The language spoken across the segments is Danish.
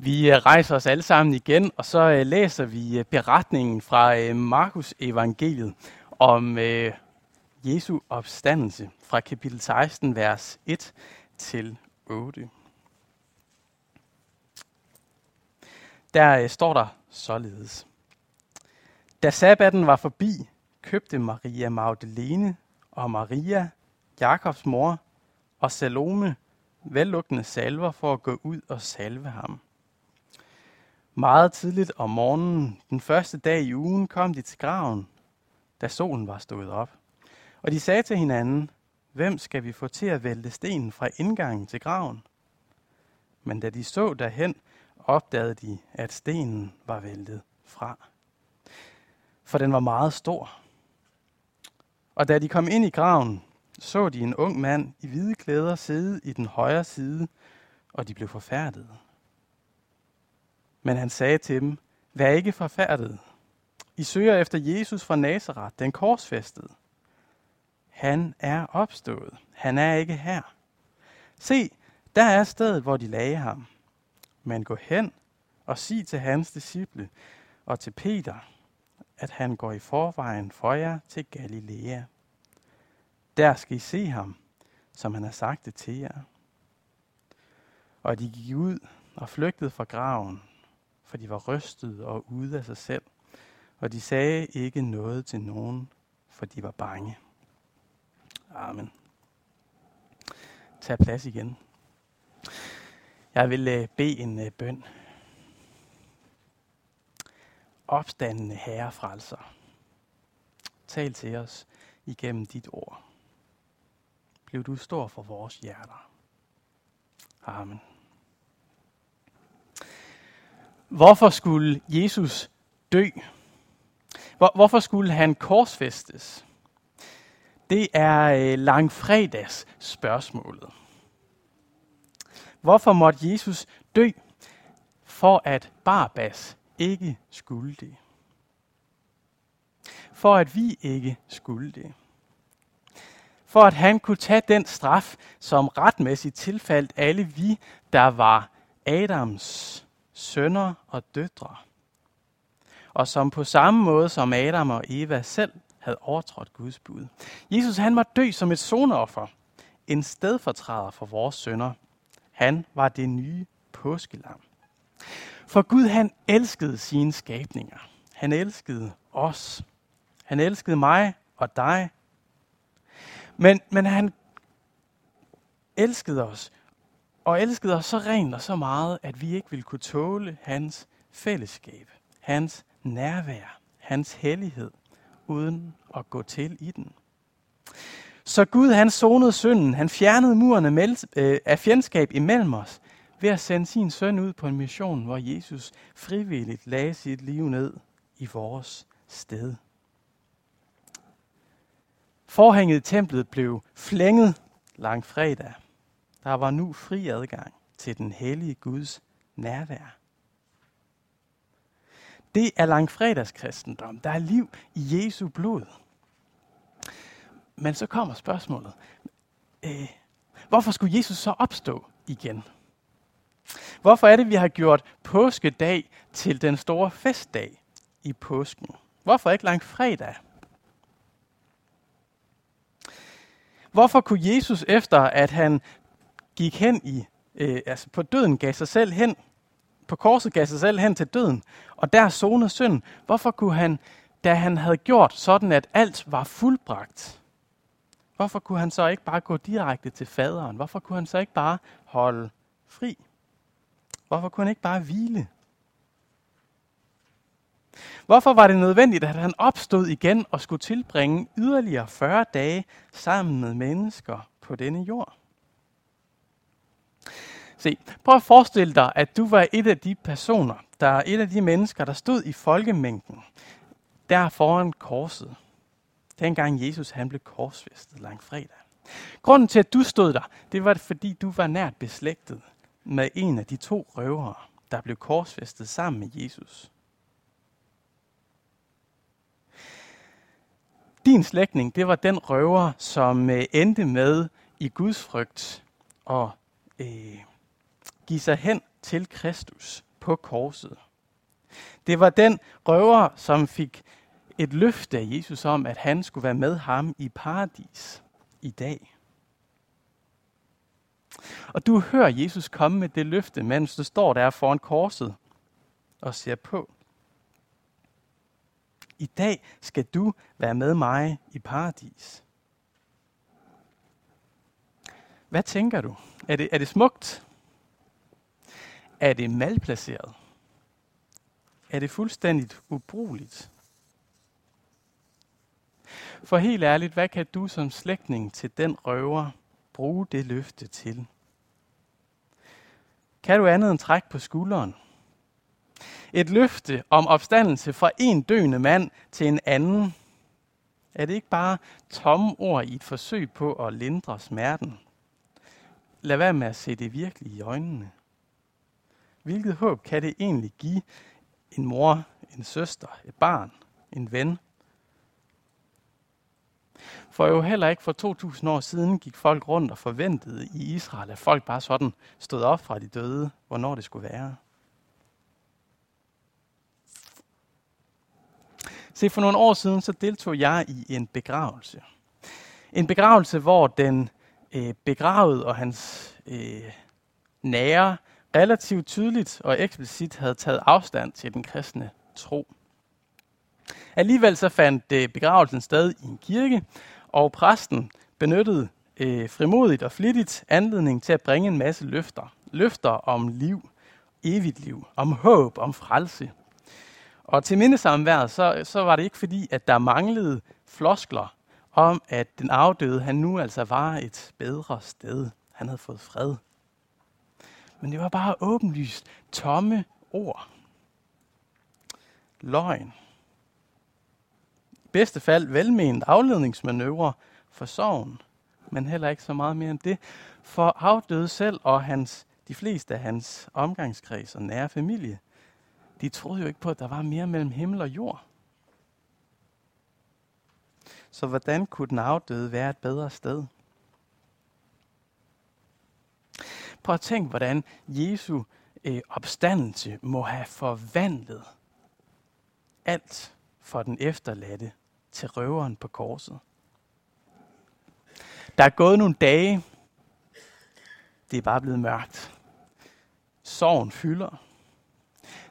Vi øh, rejser os alle sammen igen, og så øh, læser vi øh, beretningen fra Markus evangeliet om Jesu opstandelse fra kapitel 16, vers 1 til 8. Der står der således. Da sabbaten var forbi, købte Maria Magdalene og Maria, Jakobs mor, og Salome vellugtende salver for at gå ud og salve ham. Meget tidligt om morgenen, den første dag i ugen, kom de til graven, da solen var stået op. Og de sagde til hinanden, hvem skal vi få til at vælte stenen fra indgangen til graven? Men da de så derhen, opdagede de, at stenen var væltet fra. For den var meget stor. Og da de kom ind i graven, så de en ung mand i hvide klæder sidde i den højre side, og de blev forfærdede. Men han sagde til dem, vær ikke forfærdet. I søger efter Jesus fra Nazareth, den korsfæstede. Han er opstået. Han er ikke her. Se, der er stedet, hvor de lagde ham. Men gå hen og sig til hans disciple og til Peter, at han går i forvejen for jer til Galilea. Der skal I se ham, som han har sagt det til jer. Og de gik ud og flygtede fra graven, for de var rystet og ude af sig selv. Og de sagde ikke noget til nogen, for de var bange. Amen. Tag plads igen. Jeg vil øh, bede en øh, bøn. Opstandende Herre frelser. Tal til os igennem dit ord. Bliv du stor for vores hjerter. Amen. Hvorfor skulle Jesus dø? Hvor, hvorfor skulle han korsfæstes? Det er øh, langfredags spørgsmålet. Hvorfor måtte Jesus dø? For at Barbas ikke skulle det. For at vi ikke skulle det. For at han kunne tage den straf, som retmæssigt tilfaldt alle vi, der var Adams sønner og døtre. Og som på samme måde som Adam og Eva selv havde overtrådt Guds bud. Jesus han var død som et sonoffer, en stedfortræder for vores sønner. Han var det nye påskelam. For Gud han elskede sine skabninger. Han elskede os. Han elskede mig og dig. Men, men han elskede os og elskede os så rent og så meget, at vi ikke ville kunne tåle hans fællesskab, hans nærvær, hans hellighed, uden at gå til i den. Så Gud han sonede synden, han fjernede murene øh, af fjendskab imellem os, ved at sende sin søn ud på en mission, hvor Jesus frivilligt lagde sit liv ned i vores sted. Forhænget i templet blev flænget lang fredag. Der var nu fri adgang til den hellige Guds nærvær. Det er langfredagskristendom. Der er liv i Jesu blod. Men så kommer spørgsmålet. Øh, hvorfor skulle Jesus så opstå igen? Hvorfor er det, vi har gjort påskedag til den store festdag i påsken? Hvorfor ikke langfredag? Hvorfor kunne Jesus, efter at han gik hen i, øh, altså på døden, gav sig selv hen, på korset gav sig selv hen til døden, og der zonede synd. Hvorfor kunne han, da han havde gjort sådan, at alt var fuldbragt, hvorfor kunne han så ikke bare gå direkte til faderen? Hvorfor kunne han så ikke bare holde fri? Hvorfor kunne han ikke bare hvile? Hvorfor var det nødvendigt, at han opstod igen og skulle tilbringe yderligere 40 dage sammen med mennesker på denne jord? Se, prøv at forestille dig, at du var et af de personer, der er et af de mennesker, der stod i folkemængden, der foran korset. Dengang Jesus han blev korsfæstet lang fredag. Grunden til, at du stod der, det var fordi du var nært beslægtet med en af de to røvere, der blev korsfæstet sammen med Jesus. Din slægtning, det var den røver, som øh, endte med i Guds frygt og øh, give sig hen til Kristus på korset. Det var den røver, som fik et løfte af Jesus om, at han skulle være med ham i paradis i dag. Og du hører Jesus komme med det løfte, mens du står der foran korset og ser på. I dag skal du være med mig i paradis. Hvad tænker du? Er det, er det smukt? Er det malplaceret? Er det fuldstændigt ubrugeligt? For helt ærligt, hvad kan du som slægtning til den røver bruge det løfte til? Kan du andet end trække på skulderen? Et løfte om opstandelse fra en døende mand til en anden. Er det ikke bare tomme ord i et forsøg på at lindre smerten? Lad være med at se det virkelig i øjnene. Hvilket håb kan det egentlig give en mor, en søster, et barn, en ven? For jo heller ikke for 2000 år siden gik folk rundt og forventede i Israel, at folk bare sådan stod op fra de døde, hvornår det skulle være. Se, for nogle år siden så deltog jeg i en begravelse. En begravelse, hvor den øh, begravet, og hans øh, nære relativt tydeligt og eksplicit havde taget afstand til den kristne tro. Alligevel så fandt øh, begravelsen sted i en kirke, og præsten benyttede øh, frimodigt og flittigt anledning til at bringe en masse løfter. Løfter om liv, evigt liv, om håb, om frelse. Og til mindesamværet, så, så var det ikke fordi, at der manglede floskler om, at den afdøde, han nu altså var et bedre sted. Han havde fået fred. Men det var bare åbenlyst tomme ord. Løgn. I bedste fald velment afledningsmanøvre for sorgen, men heller ikke så meget mere end det. For afdøde selv og hans, de fleste af hans omgangskreds og nære familie, de troede jo ikke på, at der var mere mellem himmel og jord. Så hvordan kunne den afdøde være et bedre sted? Prøv at tænke, hvordan Jesu øh, opstandelse må have forvandlet alt for den efterladte til røveren på korset. Der er gået nogle dage. Det er bare blevet mørkt. Sorgen fylder.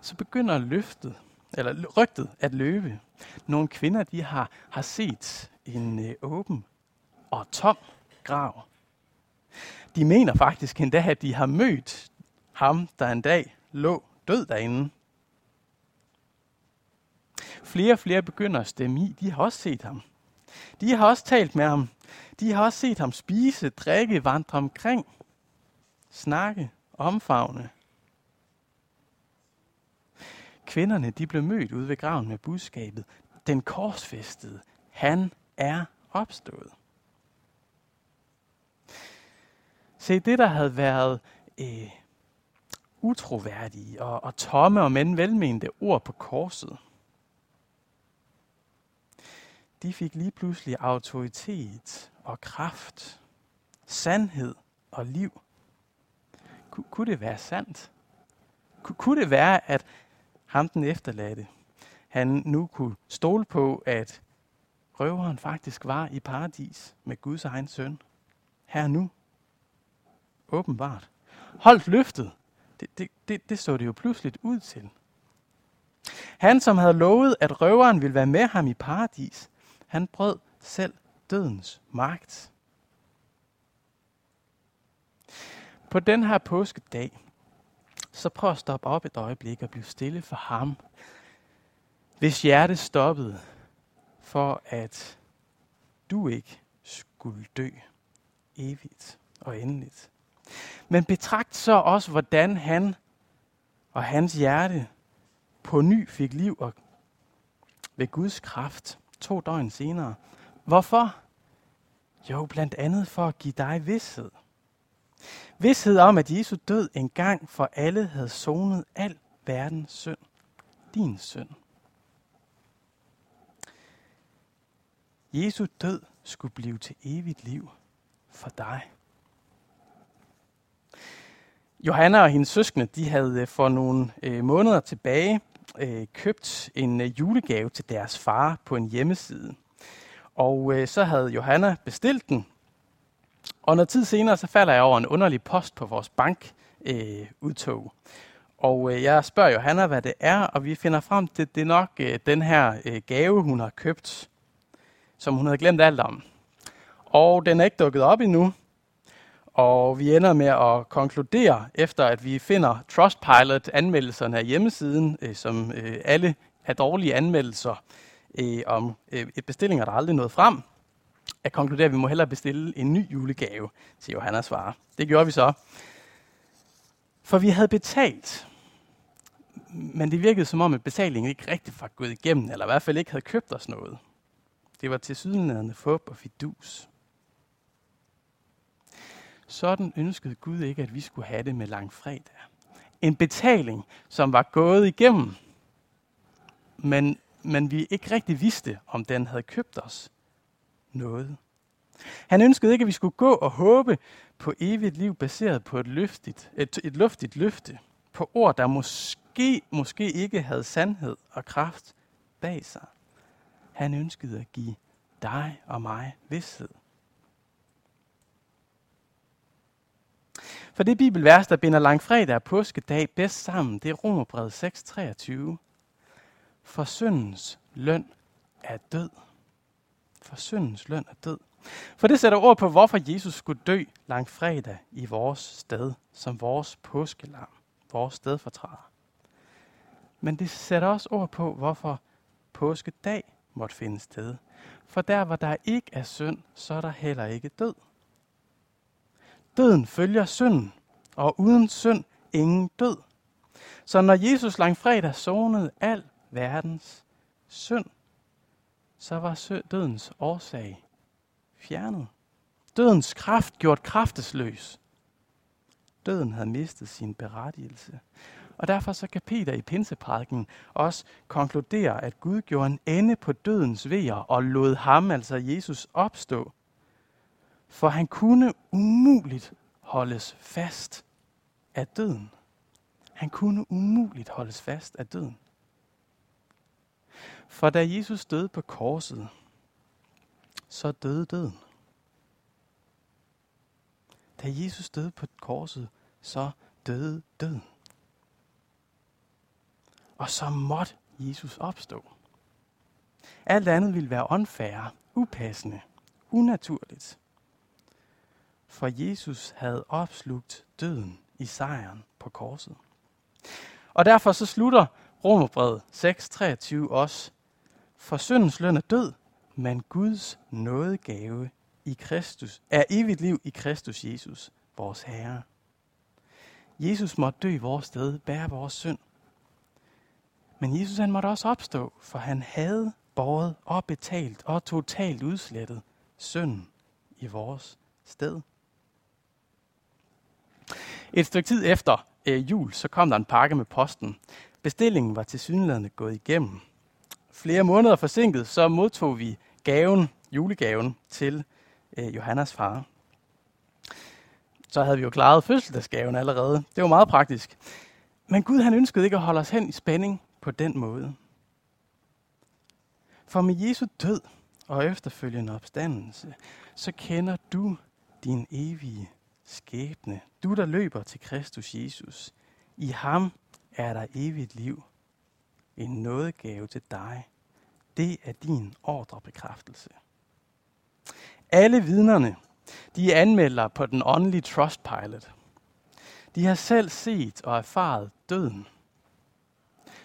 Så begynder løftet, eller rygtet at løbe. Nogle kvinder de har, har set en øh, åben og tom grav. De mener faktisk endda, at de har mødt ham, der en dag lå død derinde. Flere og flere begynder at stemme i. De har også set ham. De har også talt med ham. De har også set ham spise, drikke, vandre omkring, snakke, omfavne. Kvinderne de blev mødt ude ved graven med budskabet. Den korsfæstede, han er opstået. Se, det der havde været øh, utroværdige og, og tomme og men velmente ord på korset, de fik lige pludselig autoritet og kraft, sandhed og liv. Kunne det være sandt? Kunne det være, at ham den efterladte, han nu kunne stole på, at røveren faktisk var i paradis med Guds egen søn. Her nu. Åbenbart. Holdt løftet. Det, det, det, det så det jo pludselig ud til. Han, som havde lovet, at røveren ville være med ham i paradis, han brød selv dødens magt. På den her påskedag, så prøv at stoppe op et øjeblik og blive stille for ham. Hvis hjertet stoppede for, at du ikke skulle dø evigt og endeligt. Men betragt så også, hvordan han og hans hjerte på ny fik liv og ved Guds kraft to døgn senere. Hvorfor? Jo, blandt andet for at give dig vidshed. Vidshed om, at Jesus død engang for alle havde sonet al verdens synd. Din synd. Jesu død skulle blive til evigt liv for dig. Johanna og hendes søskende, de havde øh, for nogle øh, måneder tilbage øh, købt en øh, julegave til deres far på en hjemmeside. Og øh, så havde Johanna bestilt den, og noget tid senere, så falder jeg over en underlig post på vores bankudtog. Øh, udtog. og øh, jeg spørger Johanna, hvad det er, og vi finder frem til, at det er nok øh, den her øh, gave, hun har købt, som hun havde glemt alt om. Og den er ikke dukket op endnu, og vi ender med at konkludere, efter at vi finder Trustpilot-anmeldelserne af hjemmesiden, øh, som øh, alle er dårlige anmeldelser øh, om øh, bestillinger, der aldrig nåede frem, at konkludere, at vi må hellere bestille en ny julegave til Johannas far. Det gjorde vi så. For vi havde betalt, men det virkede som om, at betalingen ikke rigtig var gået igennem, eller i hvert fald ikke havde købt os noget. Det var til sydenladende fup og fidus. Sådan ønskede Gud ikke, at vi skulle have det med langfredag. En betaling, som var gået igennem, men, men vi ikke rigtig vidste, om den havde købt os noget. Han ønskede ikke, at vi skulle gå og håbe på evigt liv baseret på et, løftigt, et, et luftigt løfte, på ord, der måske, måske ikke havde sandhed og kraft bag sig. Han ønskede at give dig og mig vidsthed. For det bibelvers, der binder langfredag og påskedag bedst sammen, det er Romerbrevet 6:23. For syndens løn er død. For syndens løn er død. For det sætter ord på, hvorfor Jesus skulle dø langfredag i vores sted, som vores påskelam, vores stedfortræder. Men det sætter også ord på, hvorfor påskedag måtte finde sted. For der, hvor der ikke er synd, så er der heller ikke død. Døden følger synden, og uden synd ingen død. Så når Jesus langfredag sonede al verdens synd, så var dødens årsag fjernet. Dødens kraft gjort kraftesløs. Døden havde mistet sin berettigelse. Og derfor så kan Peter i Pinseprædiken også konkludere, at Gud gjorde en ende på dødens vejer og lod ham, altså Jesus, opstå. For han kunne umuligt holdes fast af døden. Han kunne umuligt holdes fast af døden. For da Jesus døde på korset, så døde døden. Da Jesus døde på korset, så døde døden. Og så måtte Jesus opstå. Alt andet ville være åndfærre, upassende, unaturligt. For Jesus havde opslugt døden i sejren på korset. Og derfor så slutter Romerbrevet 6:23 også. For syndens løn er død, men Guds nådegave i Kristus er evigt liv i Kristus Jesus, vores Herre. Jesus måtte dø i vores sted, bære vores synd. Men Jesus han måtte også opstå, for han havde båret og betalt og totalt udslettet synden i vores sted. Et stykke tid efter øh, jul, så kom der en pakke med posten. Bestillingen var til synlædende gået igennem. Flere måneder forsinket, så modtog vi gaven, julegaven til øh, Johannas far. Så havde vi jo klaret fødselsdagsgaven allerede. Det var meget praktisk. Men Gud han ønskede ikke at holde os hen i spænding på den måde. For med Jesu død og efterfølgende opstandelse, så kender du din evige skæbne. Du, der løber til Kristus Jesus. I ham er der evigt liv. En nådegave til dig. Det er din ordrebekræftelse. Alle vidnerne, de anmelder på den åndelige Trustpilot. De har selv set og erfaret døden,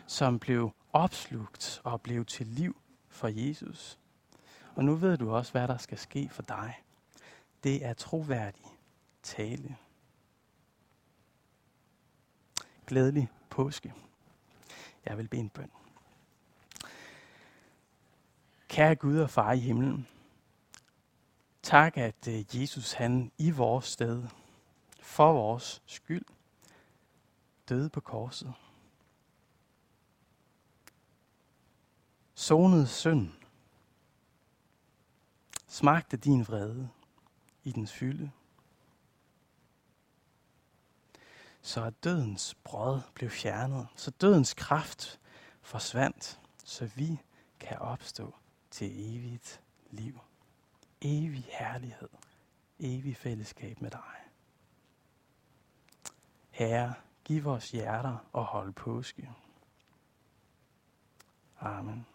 som blev opslugt og blev til liv for Jesus. Og nu ved du også, hvad der skal ske for dig. Det er troværdig tale. Glædelig påske. Jeg vil bede en bøn. Kære Gud og far i himlen, tak at øh, Jesus han i vores sted, for vores skyld, døde på korset. Sonede synd. Smagte din vrede i dens fylde. så at dødens brød blev fjernet, så dødens kraft forsvandt, så vi kan opstå til evigt liv. Evig herlighed. Evig fællesskab med dig. Herre, giv vores hjerter og hold påske. Amen.